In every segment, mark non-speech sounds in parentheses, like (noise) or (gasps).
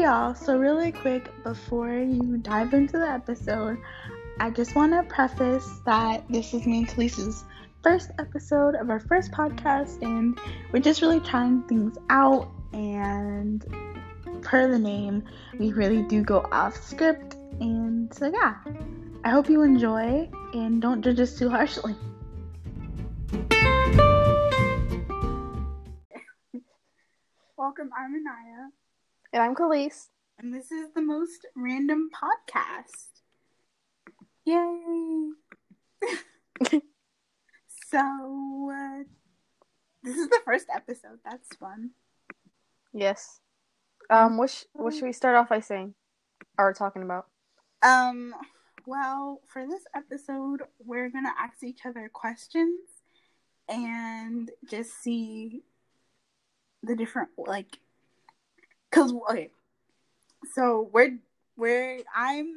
Y'all, so really quick before you dive into the episode, I just want to preface that this is me and Kelis's first episode of our first podcast, and we're just really trying things out. And per the name, we really do go off script. And so, yeah, I hope you enjoy and don't judge us too harshly. Welcome, I'm Aniya. And I'm Kelis. And this is the most random podcast. Yay! (laughs) so, uh, this is the first episode. That's fun. Yes. Um, what, sh- what should we start off by saying or talking about? Um, well, for this episode, we're gonna ask each other questions and just see the different like Cause okay, so we're we're I'm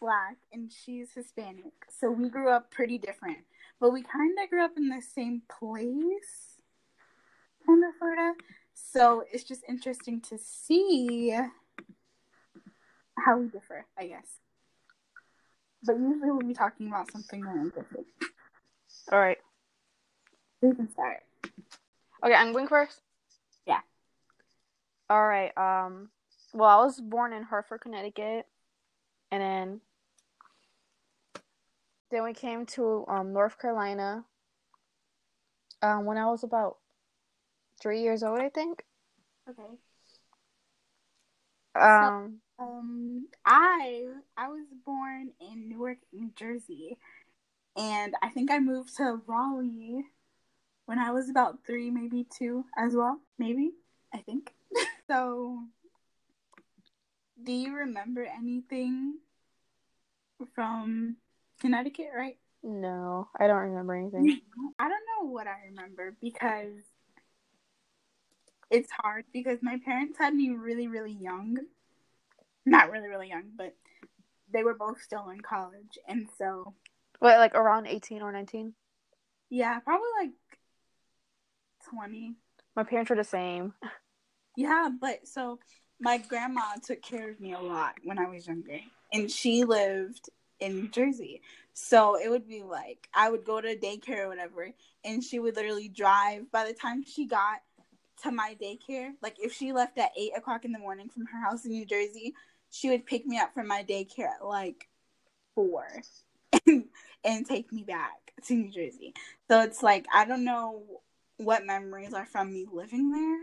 black and she's Hispanic, so we grew up pretty different, but we kind of grew up in the same place, kind of sorta. So it's just interesting to see how we differ, I guess. But usually we'll be talking about something more different. All right. We can start. Okay, I'm going first. All right. Um. Well, I was born in Hartford, Connecticut, and then then we came to um North Carolina. Um, when I was about three years old, I think. Okay. Um. Um, I I was born in Newark, New Jersey, and I think I moved to Raleigh when I was about three, maybe two as well. Maybe I think. So, do you remember anything from Connecticut? Right? no, I don't remember anything. (laughs) I don't know what I remember because it's hard because my parents had me really, really young. Not really, really young, but they were both still in college. And so, What, like around eighteen or nineteen? yeah, probably like 20. My parents were the same. (laughs) Yeah, but so my grandma took care of me a lot when I was younger. And she lived in New Jersey. So it would be like I would go to daycare or whatever, and she would literally drive. By the time she got to my daycare, like if she left at eight o'clock in the morning from her house in New Jersey, she would pick me up from my daycare at like four and, (laughs) and take me back to New Jersey. So it's like I don't know what memories are from me living there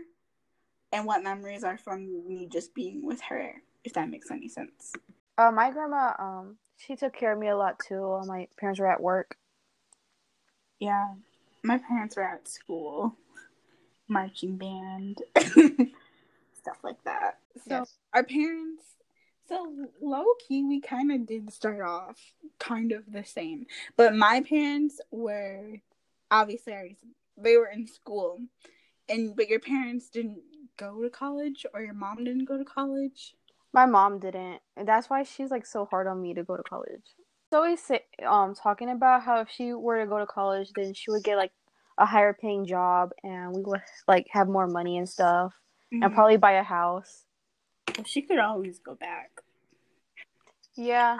and what memories are from me just being with her, if that makes any sense. Uh, my grandma, um, she took care of me a lot too while my parents were at work. Yeah. My parents were at school, marching band, (laughs) stuff like that. So Yes. our parents so low key we kind of did start off kind of the same. But my parents were obviously already they were in school. And but your parents didn't go to college or your mom didn't go to college? My mom didn't, and that's why she's like so hard on me to go to college. She's always say, um talking about how if she were to go to college, then she would get like a higher paying job, and we would like have more money and stuff, and Mhm. probably buy a house. Well, she could always go back. Yeah,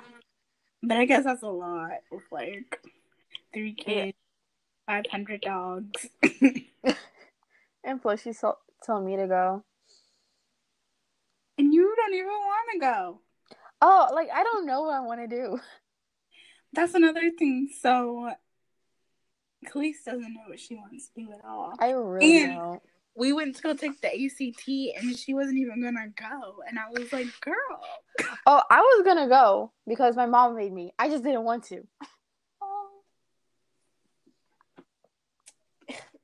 But I guess that's a lot with like three Yeah. kids, five hundred dogs. (laughs) (laughs) and plus she's so- telling me to go. and you don't even want to go. Oh, like I don't know what I want to do. That's another thing. So, Kelis doesn't know what she wants to do at all. I really And- don't. We went to go take the ACT, and she wasn't even gonna go. And I was like, "Girl, Oh, I was gonna go because my mom made me. I just didn't want to. oh.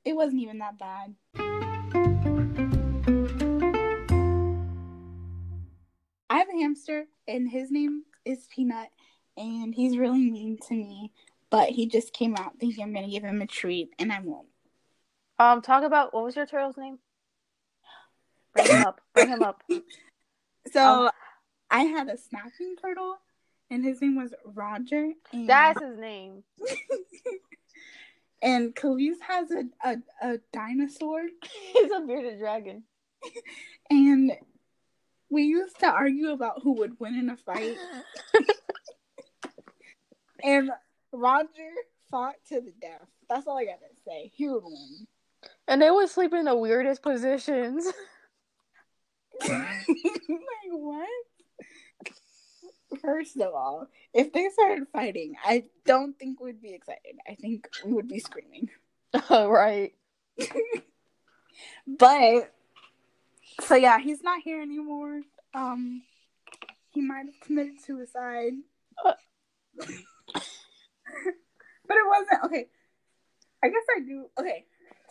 it wasn't even that bad." I have a hamster, and his name is Peanut, and he's really mean to me. But he just came out thinking I'm gonna give him a treat, and I won't. Um, talk about what was your turtle's name? Bring him up. Bring him up. (laughs) So Um, I had a snapping turtle, and his name was Roger. And, That's his name. (laughs) and Kelis has a, a, a dinosaur, (laughs) He's a bearded dragon. and we used to argue about who would win in a fight. (laughs) and Roger fought to the death. That's all I gotta say. He would win. And they would sleep in the weirdest positions. (laughs) (laughs) like what? First of all, if they started fighting, I don't think we'd be excited. I think we would be screaming. Oh, right. but so yeah, he's not here anymore. Um, he might have committed suicide. Uh. (laughs) but it wasn't okay. I guess I do. Okay,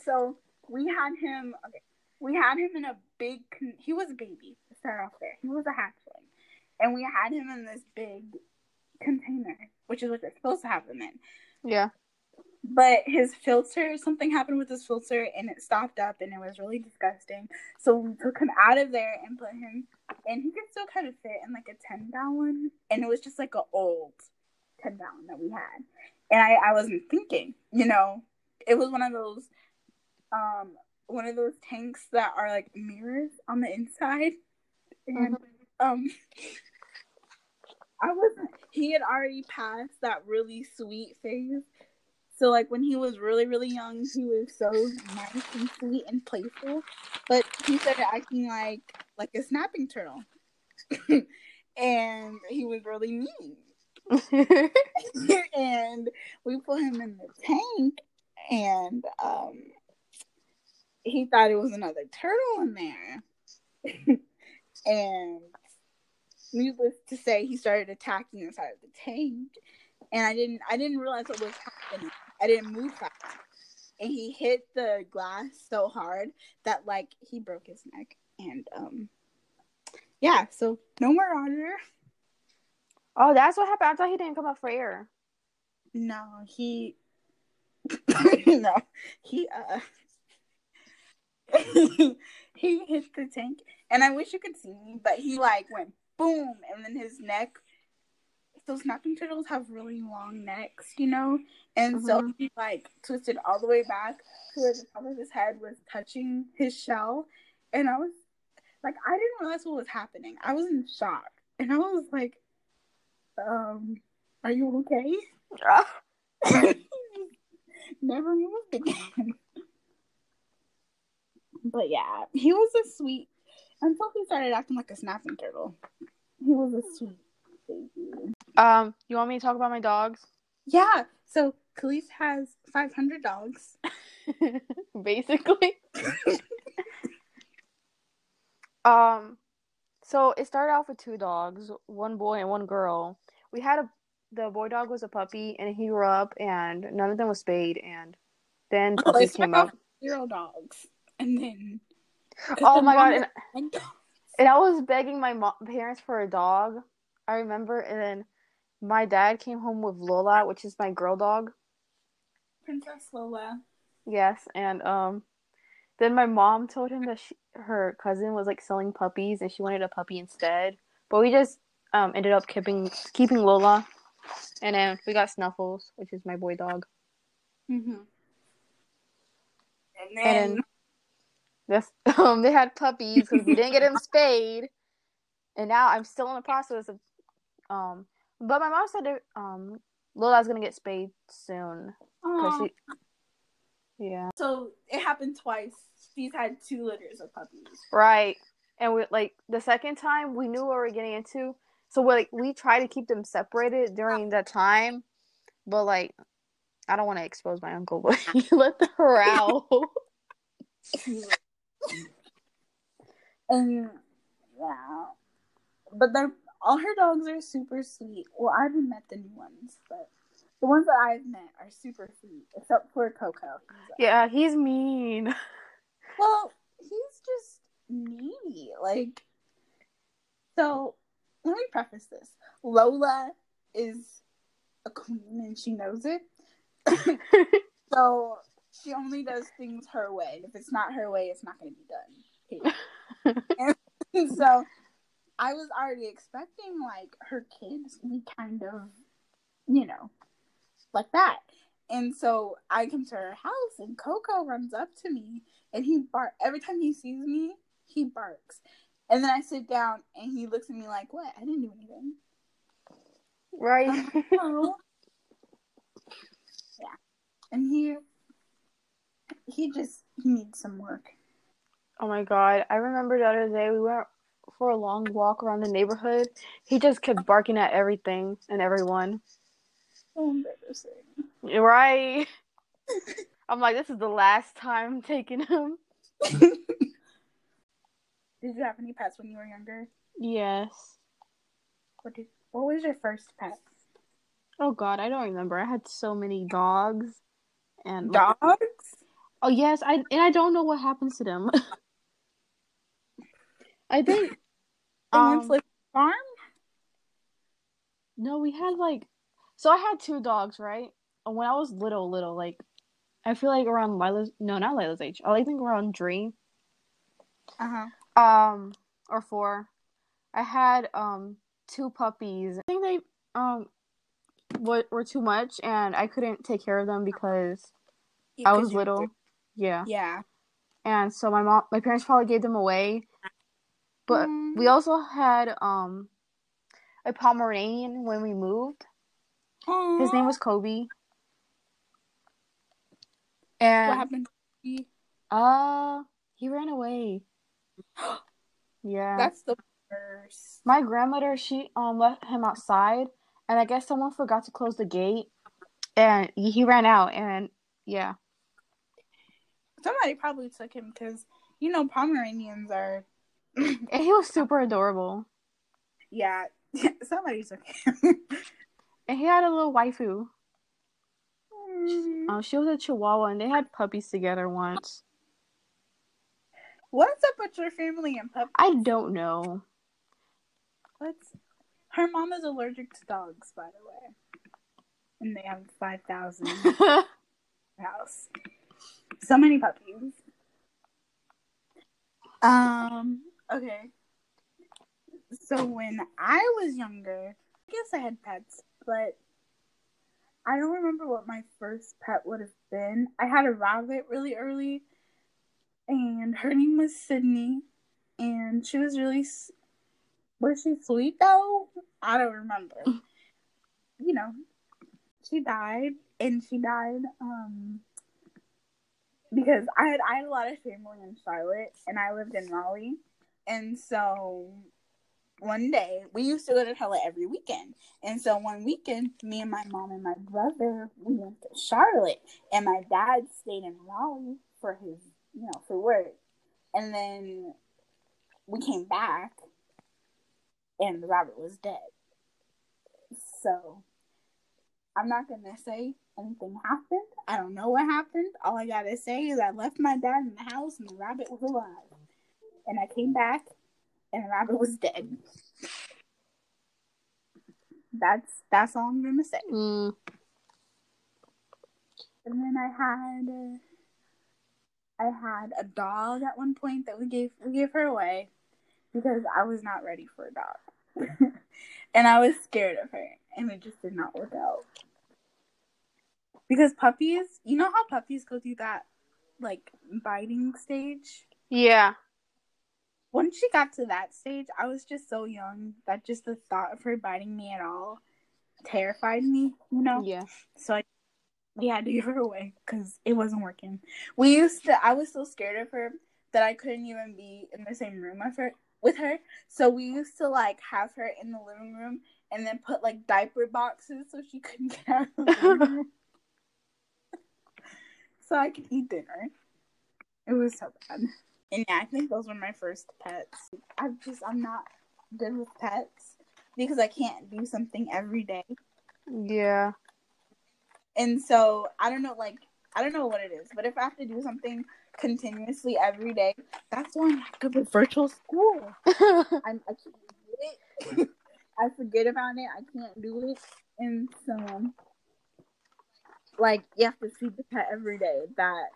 so we had him. Okay, we had him in a big. He was a baby. To start off there, he was a hatchling, and we had him in this big container, which is what they're supposed to have him in. Yeah but his filter something happened with his filter and it stopped up and it was really disgusting so we took him out of there and put him and he could still kind of fit in like a 10 gallon and it was just like an old 10 gallon that we had and i i wasn't thinking you know it was one of those um one of those tanks that are like mirrors on the inside and mm-hmm. um I wasn't. He had already passed that really sweet phase so like when he was really really young, he was so nice and sweet and playful, but he started acting like like a snapping turtle, (coughs) and he was really mean. (laughs) and we put him in the tank, and um, he thought it was another turtle in there, (laughs) and needless to say, he started attacking inside of the tank and I didn't I didn't realize what was happening. I didn't move fast. And he hit the glass so hard that like he broke his neck. And um yeah, so no more Roger. Oh, that's what happened. I thought he didn't come up for air. No, he (coughs) no. He uh (laughs) he hit the tank and I wish you could see me, but he like went boom and then his neck those snapping turtles have really long necks, you know, and mm-hmm. so he like twisted all the way back to where the top of his head was touching his shell, and I was like, I didn't realize what was happening. I was in shock, and I was like, um, are you okay? (laughs) Never moved again. but yeah, he was a sweet until he started acting like a snapping turtle. He was a sweet baby. Um, you want me to talk about my dogs? Yeah. So Kelis has 500 dogs. (laughs) Basically. um, so it started off with two dogs, one boy and one girl. We had a the boy dog was a puppy and he grew up and none of them was spayed and then oh, puppies came up. Zero dogs and then. (laughs) Oh my god! And, (laughs) and I was begging my mom, parents for a dog. I remember, and then my dad came home with Lola, which is my girl dog. Princess Lola. Yes, and um, then my mom told him that she, her cousin was like selling puppies and she wanted a puppy instead. But we just um ended up keeping keeping Lola, and then we got Snuffles, which is my boy dog. Mhm. And then. And this, (laughs) um, they had puppies because we didn't get them (laughs) spayed, and now I'm still in the process of um but my mom said that, um Lola's gonna get spayed soon. She, yeah. So it happened twice. She's had two litters of puppies. Right. And we like the second time we knew what we were getting into. So we like we try to keep them separated during that time. But like I don't want to expose my uncle, but (laughs) he let her out. (laughs) and yeah. But they're all her dogs are super sweet. Well, I haven't met the new ones, but the ones that I've met are super sweet, except for Coco. yeah, he's mean. (laughs) Well, he's just needy. Like, so let me preface this: Lola is a queen, and she knows it. (laughs) so she only does things her way. If it's not her way, it's not going to be done. (laughs) and so I was already expecting like her kids to be kind of, you know, like that. And so I come to her house and Coco runs up to me and he bark every time he sees me, he barks. And then I sit down and he looks at me like, What? I didn't do anything. Right. Yeah. And he he just he needs some work. oh my god. I remember the other day we went for a long walk around the neighborhood. He just kept barking at everything and everyone. So embarrassing. Right. (laughs) I'm like, this is the last time I'm taking him. (laughs) Did you have any pets when you were younger? Yes. What did what was your first pet? Oh god, I don't remember. I had so many dogs and Dogs? Oh yes, I and I don't know what happens to them. (laughs) I think um, like farm? no, we had like so I had two dogs, right? And When I was little, little, like I feel like around Lila's no, not Lila's age. I think around three, Uh-huh. um, or four. I had um two puppies. I think they um were, were too much, and I couldn't take care of them because I was little. Yeah. Yeah. and so my mom my parents probably gave them away but Mm. we also had um a pomeranian when we moved his name was kobe And What happened? uh he ran away (gasps) yeah That's the worst. my grandmother she um left him outside and i guess someone forgot to close the gate and he ran out and yeah Somebody probably took him because you know Pomeranians are. (laughs) and he was super adorable yeah, (laughs) somebody took him. and he had a little waifu Mm. um she was a chihuahua and they had puppies together once What's up with your family and puppies? I don't know. What's her mom is allergic to dogs, by the way, and they have five thousand (laughs) house. So many puppies. Um. Okay. So when I was younger, I guess I had pets, but I don't remember what my first pet would have been. I had a rabbit really early, and her name was Sydney, and she was really. Was she sweet though? I don't remember. (laughs) you know, she died, and she died um because I had I had a lot of family in Charlotte, and I lived in Raleigh, and so one day we used to go to Charlotte every weekend, and so one weekend, me and my mom and my brother we went to Charlotte, and my dad stayed in Raleigh for his you know for work, and then we came back, and the rabbit was dead. So I'm not gonna say anything happened. I don't know what happened. All I gotta say is I left my dad in the house and the rabbit was alive. And I came back and the rabbit was dead. That's that's all I'm gonna say. Mm, And then I had uh, I had a dog at one point that we gave we gave her away because I was not ready for a dog. (laughs) and I was scared of her and it just did not work out. Because puppies, you know how puppies go through that like biting stage? yeah. Once she got to that stage, I was just so young that just the thought of her biting me at all terrified me, you know? Yeah. So I we had to give her away because it wasn't working. We used to. I was so scared of her that I couldn't even be in the same room with her. With her, so we used to like have her in the living room and then put like diaper boxes so she couldn't (laughs) get out of the living room, (laughs) so I could eat dinner. It was so bad. And yeah, I think those were my first pets. I'm just I'm not good with pets because I can't do something every day. Yeah. And so I don't know, like I don't know what it is, but if I have to do something continuously every day, that's why I'm not good with virtual school. (laughs) I'm, I can't do it. (laughs) I forget about it. I can't do it, and so like you have to feed the pet every day. That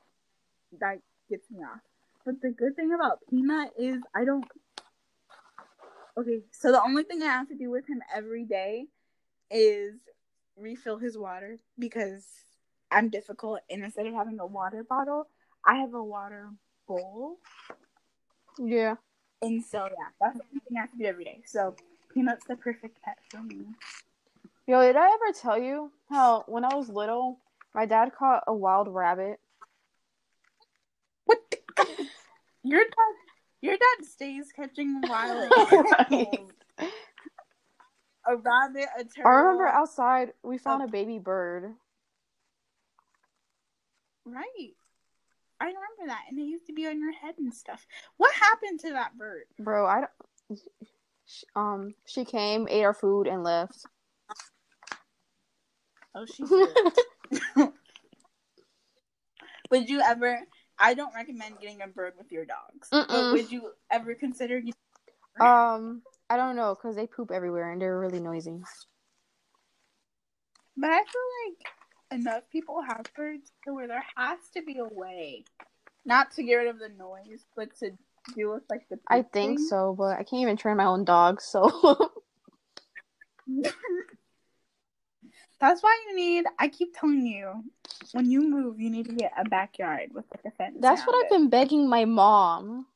that gets me off. But the good thing about Peanut is I don't. Okay, so the only thing I have to do with him every day is refill his water because I'm difficult, and instead of having a water bottle, I have a water bowl yeah. And so yeah, that's something I have to do every day. So peanut's the perfect pet for me. Yo, did I ever tell you how when I was little, my dad caught a wild rabbit? What? The- your dad, your dad stays catching wild (laughs) Right. A rabbit, a turtle. I remember outside we found a baby bird. Right. I remember that, and it used to be on your head and stuff. What happened to that bird? Bro, I don't. Um, she came, ate our food, and left. Oh, she. (laughs) (laughs) would you ever? I don't recommend getting a bird with your dogs, but Mm-mm. would you ever consider? Getting, um, I don't know, cause they poop everywhere and they're really noisy. but I feel like enough people have birds to where there has to be a way, not to get rid of the noise, but to deal with like the. I think thing. so, but I can't even train my own dog, so. (laughs) That's why you need. I keep telling you, when you move, you need to get a backyard with like a fence. That's what I've it. been begging my mom.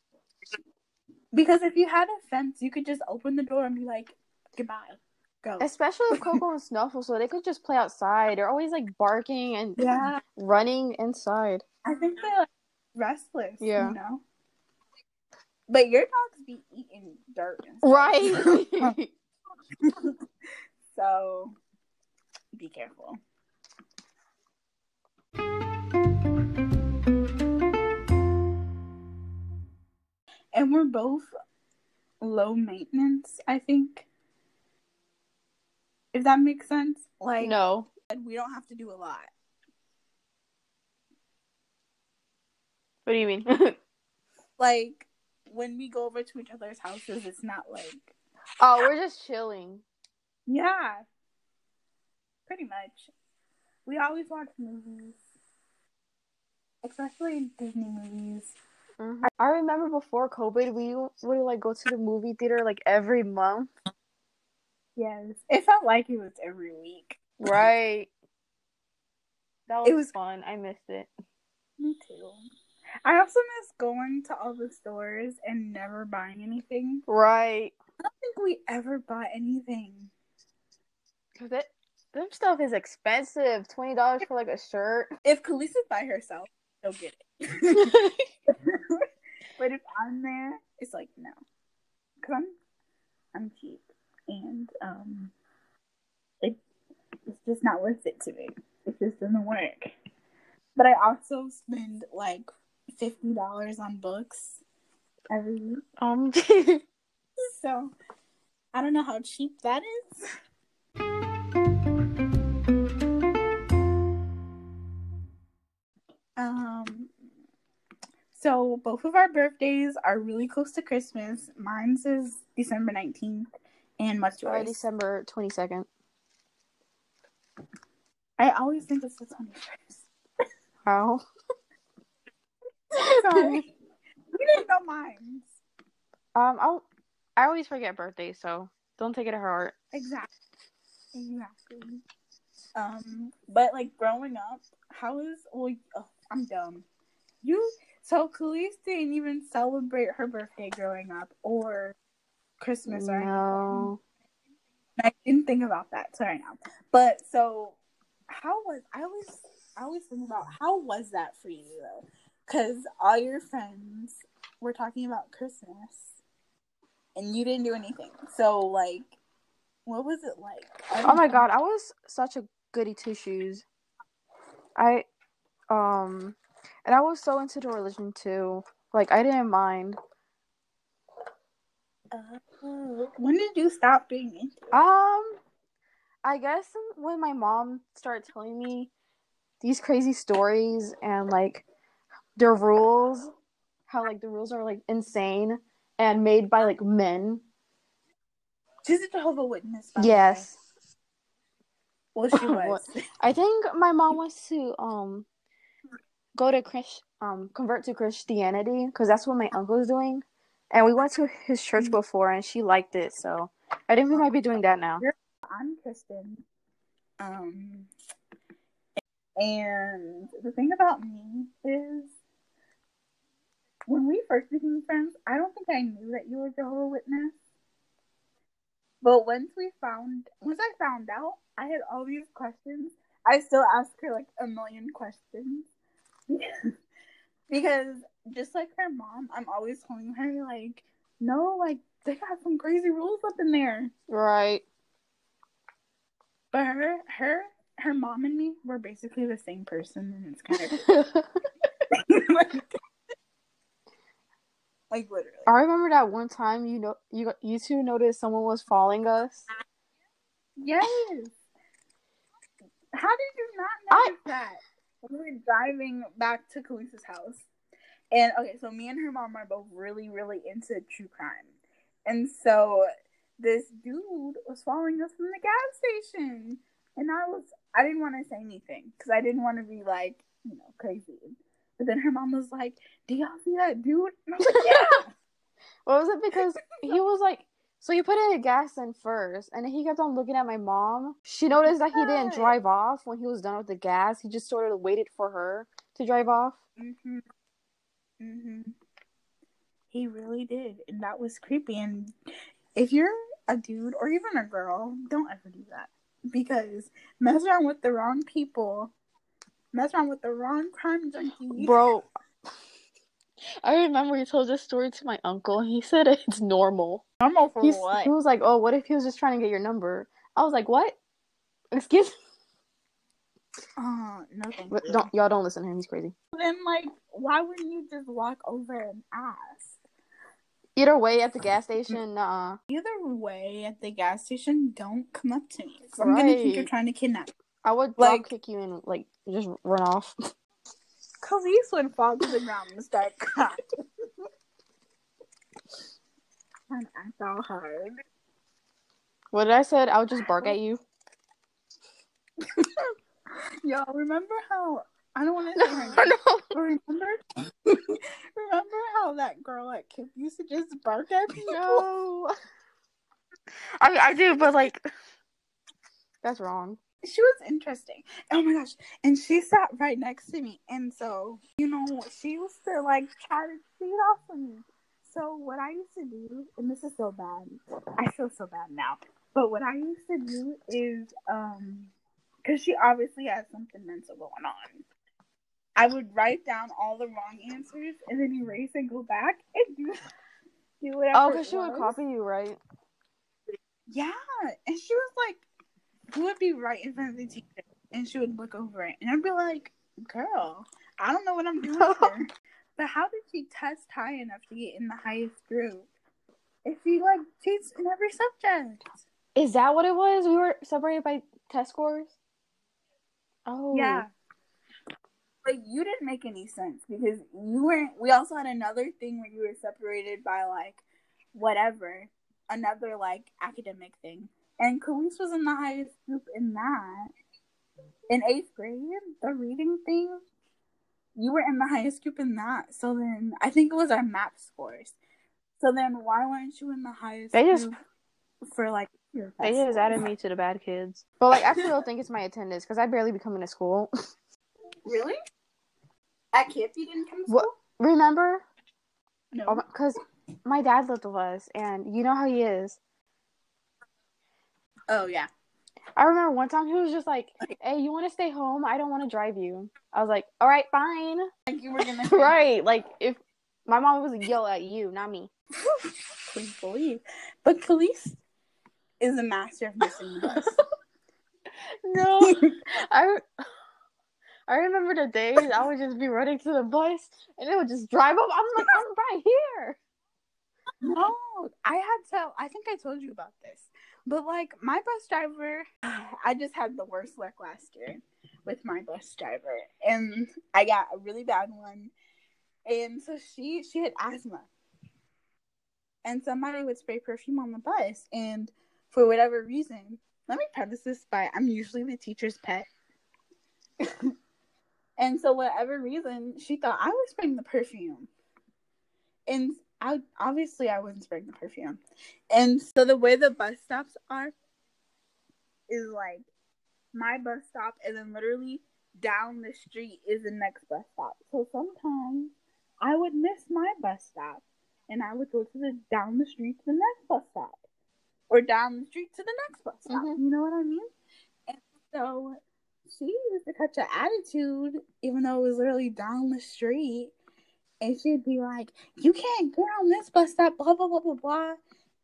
Because if you had a fence, you could just open the door and be like, "Goodbye, go." Especially with Coco and Snuffle, so they could just play outside. They're always like barking and Yeah, running inside. I think they're like restless. Yeah. you know. But your dogs be eating dirt, and stuff. Right. (laughs) so be careful. And we're both low maintenance, I think. If that makes sense. Like no. we don't have to do a lot. What do you mean? (laughs) Like when we go over to each other's houses, it's not like oh, we're just chilling. Yeah. Pretty much. We always watch movies. Especially Disney movies. Mhm. I remember before COVID, we would like go to the movie theater like every month. Yes. It felt like it was every week. Right. That was, It was- fun. I missed it. Me too. I also miss going to all the stores and never buying anything. Right. I don't think we ever bought anything. Cause it, them stuff is expensive. Twenty dollars for like a shirt. If Khaleesi's by herself, she'll get it. (laughs) but if I'm there, it's like no, because I'm I'm cheap, and um, it it's just not worth it to me. It just doesn't work. But I also spend like fifty dollars on books every week, um. (laughs) so I don't know how cheap that is. Um, so both of our birthdays are really close to Christmas. Mine's is December nineteenth, and what's Or yours? December twenty second. I always think it's the twenty first. (laughs) How? Sorry, (laughs) you didn't know mine. Um. I I always forget birthdays, so don't take it to heart. Exactly. Exactly. Um, but like growing up, how is well? Oh, I'm dumb. You so Kelis didn't even celebrate her birthday growing up or Christmas or anything. I didn't think about that. Sorry now. But so how was I always I always think about how was that for you though? Cause all your friends were talking about Christmas and you didn't do anything. So like what was it like? Oh my know. god, I was such a goody two shoes. I um and I was so into the religion too. Like I didn't mind. Oh, when did you stop being into? Um I guess when my mom started telling me these crazy stories and like their rules, how like the rules are like insane and made by like men. She's a Jehovah Witness. Yes. Well, she (laughs) was. I think my mom wants to um go to Chris um convert to Christianity because that's what my uncle's doing, and we went to his church Mhm. before and she liked it, so I think we might be doing that now. I'm Christian. Um, and the thing about me is when we first became friends, I don't think I knew that you were Jehovah's Witness. But once we found, once I found out, I had all these questions. I still ask her like a million questions (laughs) because just like her mom, I'm always telling her like, no, like they got some crazy rules up in there. Right. But her, her, her mom and me were basically the same person, and it's kind of like, like literally. I remember that one time you know you you two noticed someone was following us. Yes. How did you not notice I... that? We were driving back to Kelis's house. And okay, so me and her mom are both really, really into true crime. And so this dude was following us from the gas station. And I was, I didn't want to say anything because I didn't want to be like, you know, crazy. But then her mom was like, Do y'all see that dude? And I was like, (laughs) Yeah. what was it? Because he was like, so he put in a gas in first, and then he kept on looking at my mom. She noticed that he didn't drive off when he was done with the gas. He just sort of waited for her to drive off. Mhm. Mhm. He really did, and that was creepy. And if you're a dude or even a girl, don't ever do that because mess around with the wrong people, mess around with the wrong crime junkies, bro. I remember he told this story to my uncle. He said (laughs) it's normal. Normal for He's, what? He was like, "Oh, what if he was just trying to get your number?" I was like, "What? Excuse?" Oh, no thank But you. don't y'all don't listen to him. He's crazy. Then, like, why wouldn't you just walk over and ask? Either way, at the gas (laughs) station, uh, Either way, at the gas station, don't come up to me. 'cause I'm gonna think you're trying to kidnap. me. I would Like- kick you and like just run off. (laughs) Kelis would fall to the ground and start crying. and act all hard. what did I said? I would just bark at you. (laughs) Yo, remember how I don't want to (laughs) say her name, no. but remember, (laughs) remember how that girl at KIPP used to just bark at people? No. I I do, but like, that's wrong. She was interesting. Oh my gosh! And she sat right next to me, and so you know, she used to like try to cheat off of me. So what I used to do, and this is so bad, I feel so bad now. But what I used to do is, um, because she obviously has something mental going on. I would write down all the wrong answers and then erase and go back and do, (laughs) do whatever. Oh, because she would copy you, right? Yeah, and she was like, we would be right in front of the teacher, and she would look over it, and I'd be like, "Girl, I don't know what I'm doing (laughs) here, but how did she test high enough to get in the highest group if she like cheats in every subject?" Is that what it was? We were separated by test scores. Oh, Yeah. But you didn't make any sense because you weren't. We also had another thing where you were separated by like whatever, another like academic thing. And Kelis was in the highest group in that. In eighth grade, the reading thing, you were in the highest group in that. So then I think it was our map scores. So then why weren't you in the highest They just- group for like your They just scores? added me to the bad kids. But like, I still think it's my attendance because I barely be coming to school. Really? At KIPP you didn't come to What- school? Remember? No. Oh because my dad lived with us, and you know how he is. Oh yeah. I remember one time he was just like, "Hey, you want to stay home? I don't want to drive you." I was like, "All right, fine." Like you were gonna (laughs) right? Like if my mom was yell at you, not me. (laughs) Couldn't believe. But Kelis is a master of missing the bus. (laughs) No, I I remember the days I would just be running to the bus and it would just drive up. I'm like, I'm right here. no, I had to. I think I told you about this. But like my bus driver, (sighs) I just had the worst luck last year with my bus driver, and I got a really bad one. And so she she had asthma, and somebody would spray perfume on the bus, and for whatever reason, let me preface this by I'm usually the teacher's pet. (laughs) and so whatever reason, she thought I was spraying the perfume. And I obviously I wasn't spraying the perfume. And so the way the bus stops are is like my bus stop and then literally down the street is the next bus stop. So sometimes I would miss my bus stop and I would go to the down the street to the next bus stop. Or down the street to the next bus stop. Mhm. You know what I mean? And so she used to catch an attitude, even though it was literally down the street. And she'd be like, You can't get on this bus stop, blah, blah, blah, blah, blah.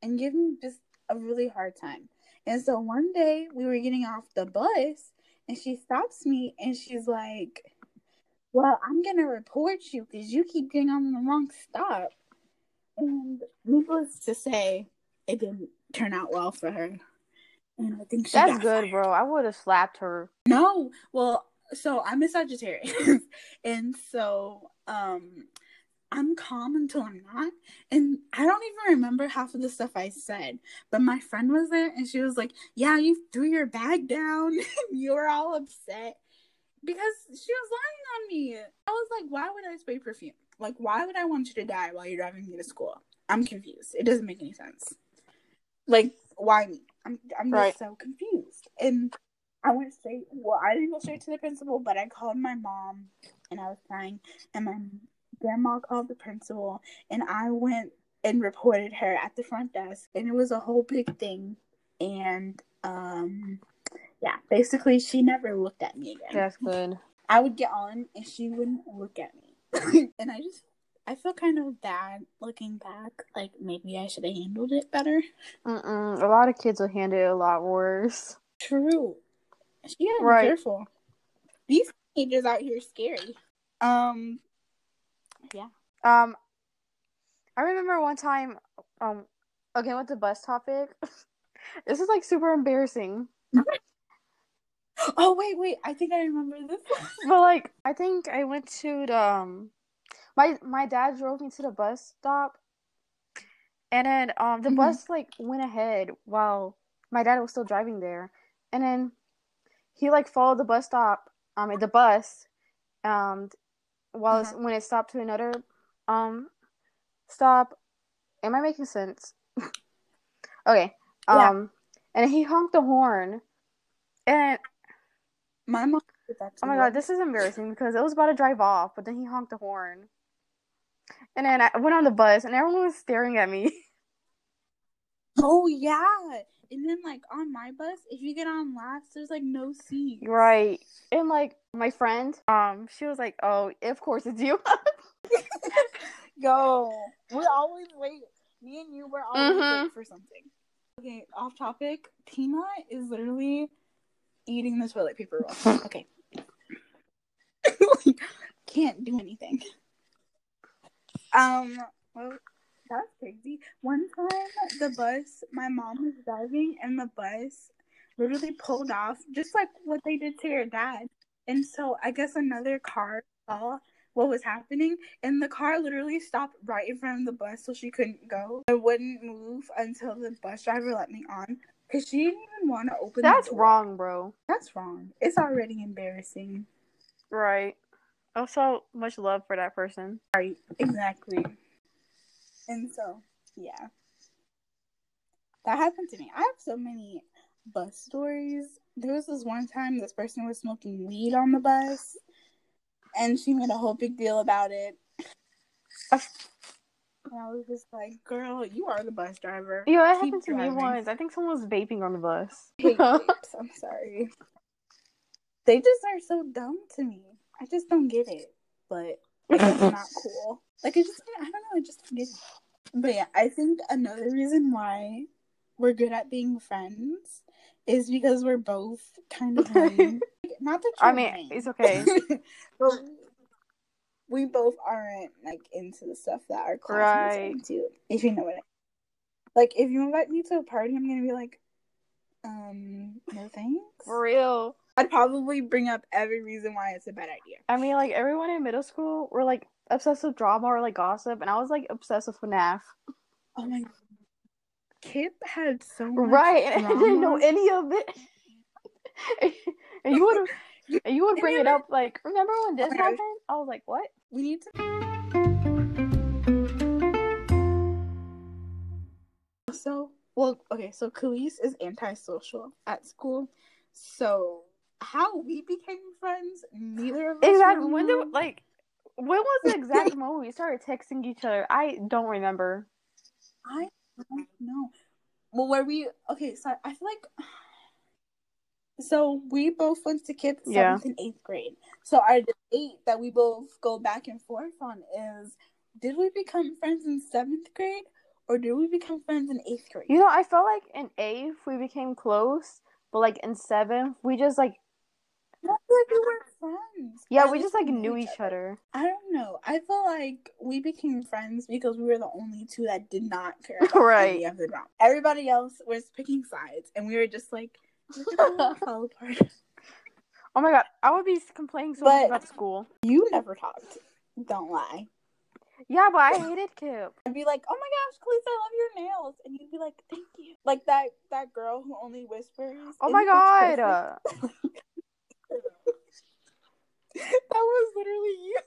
And give me just a really hard time. And so one day we were getting off the bus and she stops me and she's like, Well, I'm going to report you because you keep getting on the wrong stop. And needless to say, it didn't turn out well for her. And I think she That's good, fired. bro. I would have slapped her. No, well, so I'm a Sagittarius, (laughs) and so um, I'm calm until I'm not, and I don't even remember half of the stuff I said. But my friend was there, and she was like, "Yeah, you threw your bag down, (laughs) you were all upset because she was lying on me." I was like, "Why would I spray perfume? Like, why would I want you to die while you're driving me to school?" I'm confused. It doesn't make any sense. Like, why me? I'm I'm just so confused. And I went straight. Well, I didn't go straight to the principal, but I called my mom, and I was crying. And my grandma called the principal, and I went and reported her at the front desk, and it was a whole big thing. And um, yeah, basically, she never looked at me again. That's good. I would get on, and she wouldn't look at me, (laughs) and I just. I feel kind of bad looking back. Like maybe I should have handled it better. Mm-mm. A lot of kids will handle it a lot worse. True. You gotta Right. be careful. These teenagers out here scary. Um. Yeah. Um, I remember one time, um, again with the bus topic. (laughs) this is like super embarrassing, (laughs) Oh wait, wait. I think I remember this. (laughs) but like I think I went to the um, my my dad drove me to the bus stop, and then um the Mhm. bus like went ahead while my dad was still driving there, and then he like followed the bus stop, um, the bus, um, while it's, when it stopped to another um stop. Am I making sense? (laughs) okay. Yeah. Um, and he honked the horn, and My mom that oh my god, this is embarrassing because it was about to drive off, but then he honked the horn, and then I went on the bus, and everyone was staring at me. (laughs) Oh yeah. And then like on my bus, if you get on last, there's like no seat. right, and like my friend, um, she was like, "Oh, of course it's you." (laughs) Go. We always wait. Me and you, we're always Mhm. wait for something. Okay, off topic. Tina is literally eating the toilet paper roll. (laughs) okay. (laughs) Can't do anything. Um, well, that's crazy. One time, the bus, my mom was driving, and the bus literally pulled off, just like what they did to your dad. And so, I guess another car saw what was happening, and the car literally stopped right in front of the bus, so she couldn't go. I wouldn't move until the bus driver let me on, because she didn't even want to open. the That's wrong, bro. That's wrong. It's already embarrassing. Right. Also, much love for that person. Right. Exactly. And so, yeah. That happened to me. I have so many bus stories. There was this one time this person was smoking weed on the bus and she made a whole big deal about it. And I was just like, girl, you are the bus driver. Yeah, that Keep happened to me once. I think someone was vaping on the bus. (laughs) (laughs) I'm sorry. They just are so dumb to me. I just don't get it. But (laughs) not cool. Like I just I don't know, I just don't get it. But yeah, I think another reason why we're good at being friends is because we're both kind of lame. (laughs) not that I mean, lame. it's okay. (laughs) but we both aren't like into the stuff that our classmates are Right. into. If you know what I like if you invite me to a party, I'm gonna be like, um, no thanks. For real. I'd probably bring up every reason why it's a bad idea. I mean, like everyone in middle school were like obsessed with drama or like gossip, and I was like obsessed with FNAF. Oh my God. KIPP had so much Right, and I didn't know any of it. (laughs) and you would, and you would bring it up like, remember when this happened? I was like, what? We need to So well, okay, so Kelis is antisocial at school. So how we became friends, neither of us Exactly. When did like, When was the exact moment we started texting each other? I don't remember. I don't know. Well, were we okay? So I feel like (sighs) so we both went to kids seventh Yeah. and eighth grade. So our debate that we both go back and forth on is: Did we become friends in seventh grade, or did we become friends in eighth grade? You know, I felt like in eighth we became close, but like in seventh we just like I feel like we were friends. yeah we just like knew each other. I don't know. I feel like we became friends because we were the only two that did not care about (laughs) Right. any of the drama. Everybody else was picking sides, and we were just like, we're just (laughs) gonna fall apart. Oh my god, I would be complaining so But- much about school. You never talked. Don't lie. Yeah, but I (laughs) hated KIPP. I'd be like, "Oh my gosh, Kelis, I love your nails," and you'd be like, "Thank you." Like that that girl who only whispers. Oh my god. Perfect. (laughs) that was literally you.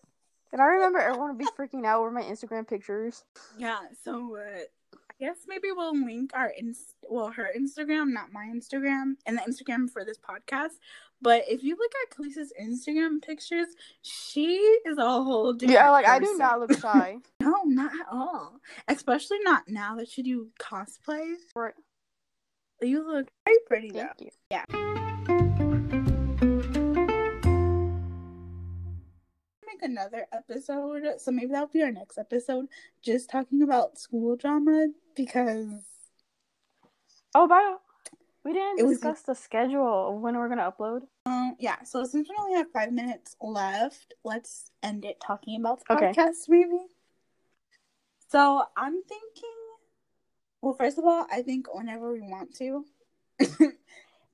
And I remember everyone would be freaking out over my Instagram pictures. Yeah. So uh, I guess maybe we'll link our inst well her Instagram, not my Instagram, and the Instagram for this podcast. But if you look at Kelis's Instagram pictures, she is a whole different. Yeah, like I do not look (laughs) shy. No, not at all. Especially not now that you do cosplay. Right. You look very pretty though. Thank you. Make another episode, so maybe that'll be our next episode, just talking about school drama because Oh, by we didn't It was- discuss the schedule of when we're gonna upload. um yeah. So since we only have five minutes left, let's end it talking about the Okay. podcast maybe. So I'm thinking. Well, first of all, I think whenever we want to. (laughs)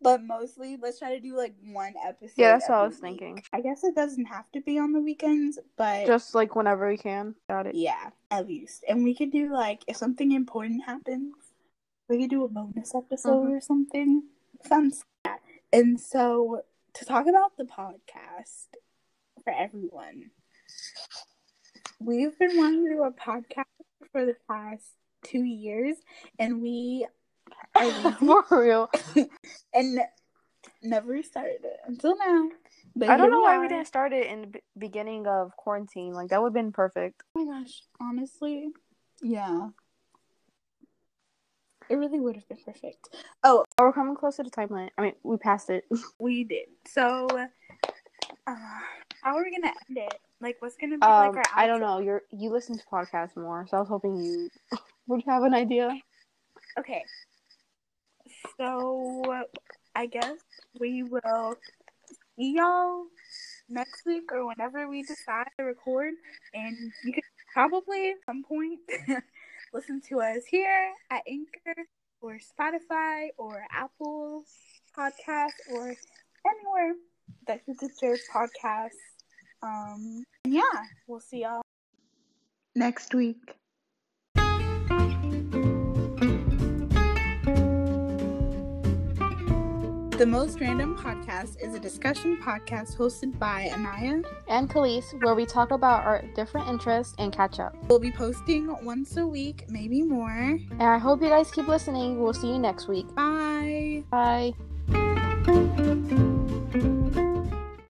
But mostly, let's try to do like one episode. Yeah, that's what I was week. thinking. I guess it doesn't have to be on the weekends, but Just like whenever we can. Got it. Yeah, at least. And we could do like if something important happens, we could do a bonus episode Mhm. or something. Fun stuff. And so to talk about the podcast for everyone, we've been wanting to do a podcast for the past two years, and we (laughs) For real. (laughs) and never started it until now. But I don't know why we didn't start it in the b- beginning of quarantine. Like that would have been perfect. Oh my gosh, honestly, yeah. It really would have been perfect. Oh, Oh, we're coming close to the timeline. I mean, we passed it. (laughs) we did. So, uh, how are we gonna end it? Like, what's gonna be Um, like our? I don't know. You're you listen to podcasts more, so I was hoping you would have an idea. Okay. So, I guess we will see y'all next week or whenever we decide to record, and you can probably at some point (laughs) listen to us here at Anchor or Spotify or Apple Podcast or anywhere that you get your podcasts. Um, and yeah, we'll see y'all next week. The Most Random Podcast is a discussion podcast hosted by Aniya. And Kelis, where we talk about our different interests and catch up. We'll be posting once a week, maybe more. And I hope you guys keep listening. We'll see you next week. Bye. Bye.